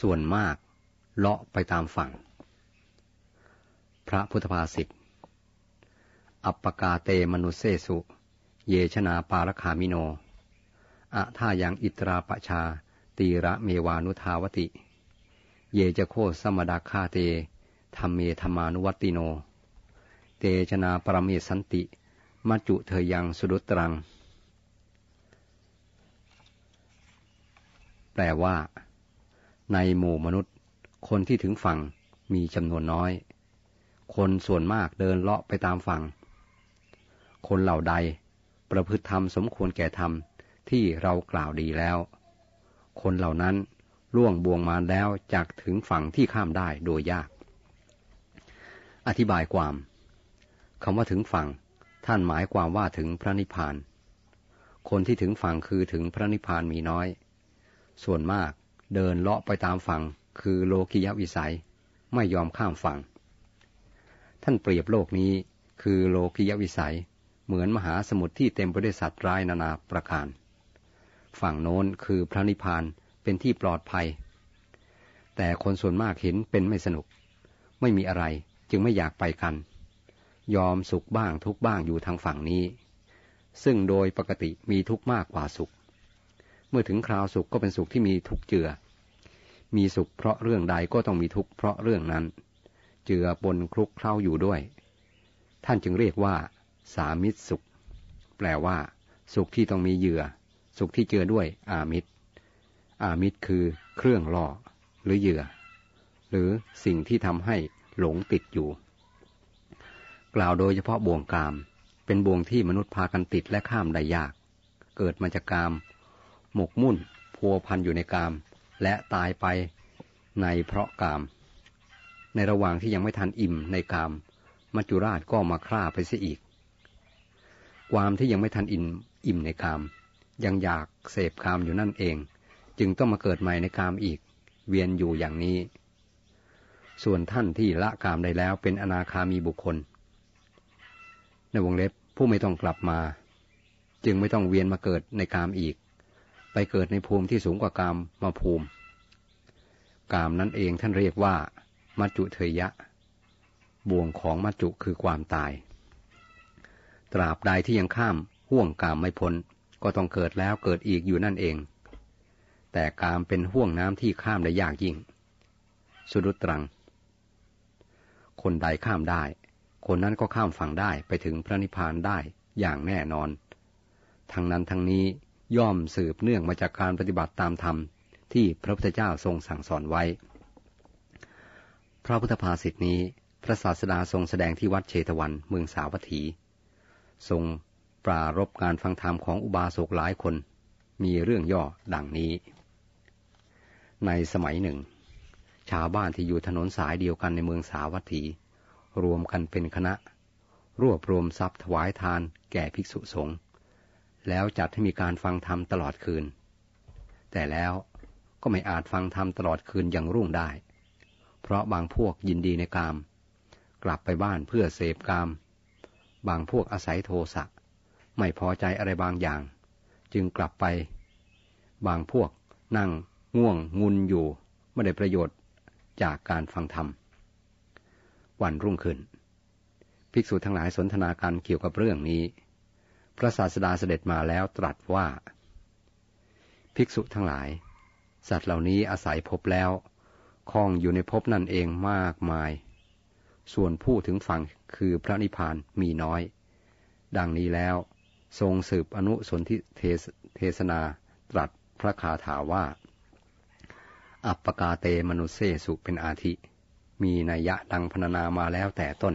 ส่วนมาก เลาะไปตามฝั่ง พระพุทธภาษิต อัปปกาเตมนุเสสุ เยชนาปารคามิโน อะท่ายังอิตราปชา ตีระเมวานุทาวติ เยจะโคสมดาคาเตธรรมเมธรรมานุวัติโน เตชนาปรเมสันติมัจจุเธยังสุดุตรัง แปลว่า ในหมู่มนุษย์ คนที่ถึงฝั่งมีจำนวนน้อย คนส่วนมากเดินเลาะไปตามฝั่ง คนเหล่าใดประพฤติธรรมสมควรแก่ธรรมที่เรากล่าวดีแล้ว คนเหล่านั้นล่วงบวงมาแล้วจากถึงฝั่งที่ข้ามได้โดยยาก อธิบายความคำว่าถึงฝั่ง ท่านหมายความว่าถึงพระนิพพาน คนที่ถึงฝั่งคือถึงพระนิพพานมีน้อย ส่วนมาก เดินเลาะไปตามฝั่ง คือโลกิยวิสัย ไม่ยอมข้ามฝั่ง ท่านเปรียบโลกนี้คือโลกิยวิสัย เหมือนมหาสมุทรที่เต็มไปด้วยสัตว์ร้ายนานาประการ ฝั่งโน้นคือพระนิพพานเป็นที่ปลอดภัย แต่คนส่วนมากเห็นเป็นไม่สนุก ไม่มีอะไรจึงไม่อยากไปกัน ยอมสุขบ้างทุกบ้างอยู่ทางฝั่งนี้ ซึ่งโดยปกติมีทุกมากกว่าสุข เมื่อถึงคราวสุขก็เป็นสุขที่มีทุกเจือ มีสุขเพราะเรื่องใดก็ต้องมีทุกข์เพราะเรื่องนั้น เจือปนคลุกเคล้าอยู่ด้วย ท่านจึงเรียกว่า สามิตรสุข แปลว่า สุขที่ต้องมีเหยื่อ สุขที่เจือด้วย อามิตร อามิตรคือ เครื่องล่อ หรือเหยื่อ หรือสิ่งที่ทำให้หลงติดอยู่ กล่าวโดยเฉพาะบ่วงกาม เป็นบ่วงที่มนุษย์พากันติดและข้ามได้ยาก เกิดมาจากกาม หมกมุ่นพัวพันอยู่ในกาม และตายไปในเพราะกาม ในระหว่างที่ยังไม่ทันอิ่มในกาม มัจจุราชก็มาฆ่าไปเสียอีก ความที่ยังไม่ทันอิ่มอิ่มในกาม ยังอยากเสพกามอยู่นั่นเอง จึงต้องมาเกิดใหม่ในกามอีก เวียนอยู่อย่างนี้ ส่วนท่านที่ละกามได้แล้วเป็นอนาคามีบุคคล ในวงเล็บผู้ไม่ต้องกลับมา จึงไม่ต้องเวียนมาเกิดในกามอีก ไปเกิดในภูมิที่สูงกว่ากามมาภูมิ กามนั้นเองท่านเรียกว่า มัจจุเทยะ บ่วงของมัจจุคือความตาย ตราบใดที่ยังข้ามห่วงกามไม่พ้นก็ต้องเกิดแล้วเกิดอีกอยู่นั่นเอง แต่กามเป็นห่วงน้ำที่ข้ามได้ยากยิ่ง สุดุตรัง คนใดข้ามได้ คนนั้นก็ข้ามฝั่งได้ไปถึงพระนิพพานได้อย่างแน่นอน ทั้งนั้นทั้งนี้ ย่อมสืบเนื่องมาจากการปฏิบัติตามธรรมที่พระพุทธเจ้าทรงสั่งสอนไว้ พระพุทธภาษิตนี้ พระศาสดาทรงแสดงที่วัดเชตวัน เมืองสาวัตถี ทรงปรารบการฟังธรรมของอุบาสกหลายคน มีเรื่องย่อดังนี้ ในสมัยหนึ่ง ชาวบ้านที่อยู่ถนนสายเดียวกันในเมืองสาวัตถี รวมกันเป็นคณะ รวบรวมทรัพย์ถวายทานแก่ภิกษุสงฆ์ แล้วจัดให้มีการฟังธรรมตลอดคืน แต่แล้วก็ไม่อาจฟังธรรมตลอดคืนอย่างรุ่งได้ เพราะบางพวกยินดีในกาม กลับไปบ้านเพื่อเสพกาม บางพวกอาศัยโทสะไม่พอใจอะไรบางอย่าง จึงกลับไป บางพวกนั่งง่วงงุนอยู่ไม่ได้ประโยชน์จากการฟังธรรม วันรุ่งขึ้น ภิกษุทั้งหลายสนทนาการเกี่ยวกับเรื่องนี้ พระศาสดาเสด็จมาแล้วตรัสว่า ภิกษุทั้งหลาย สัตว์เหล่านี้อาศัยพบแล้วคล้องอยู่ในภพนั่นเองมากมาย ส่วนผู้ถึงฝั่งคือพระนิพพานมีน้อย ดังนี้แล้วทรงสืบอนุสนธิเทศนาตรัสพระคาถาว่า อัปปกาเตมนุเสสุเป็นอาทิ มีนัยยะดังพรรณนามาแล้วแต่ต้น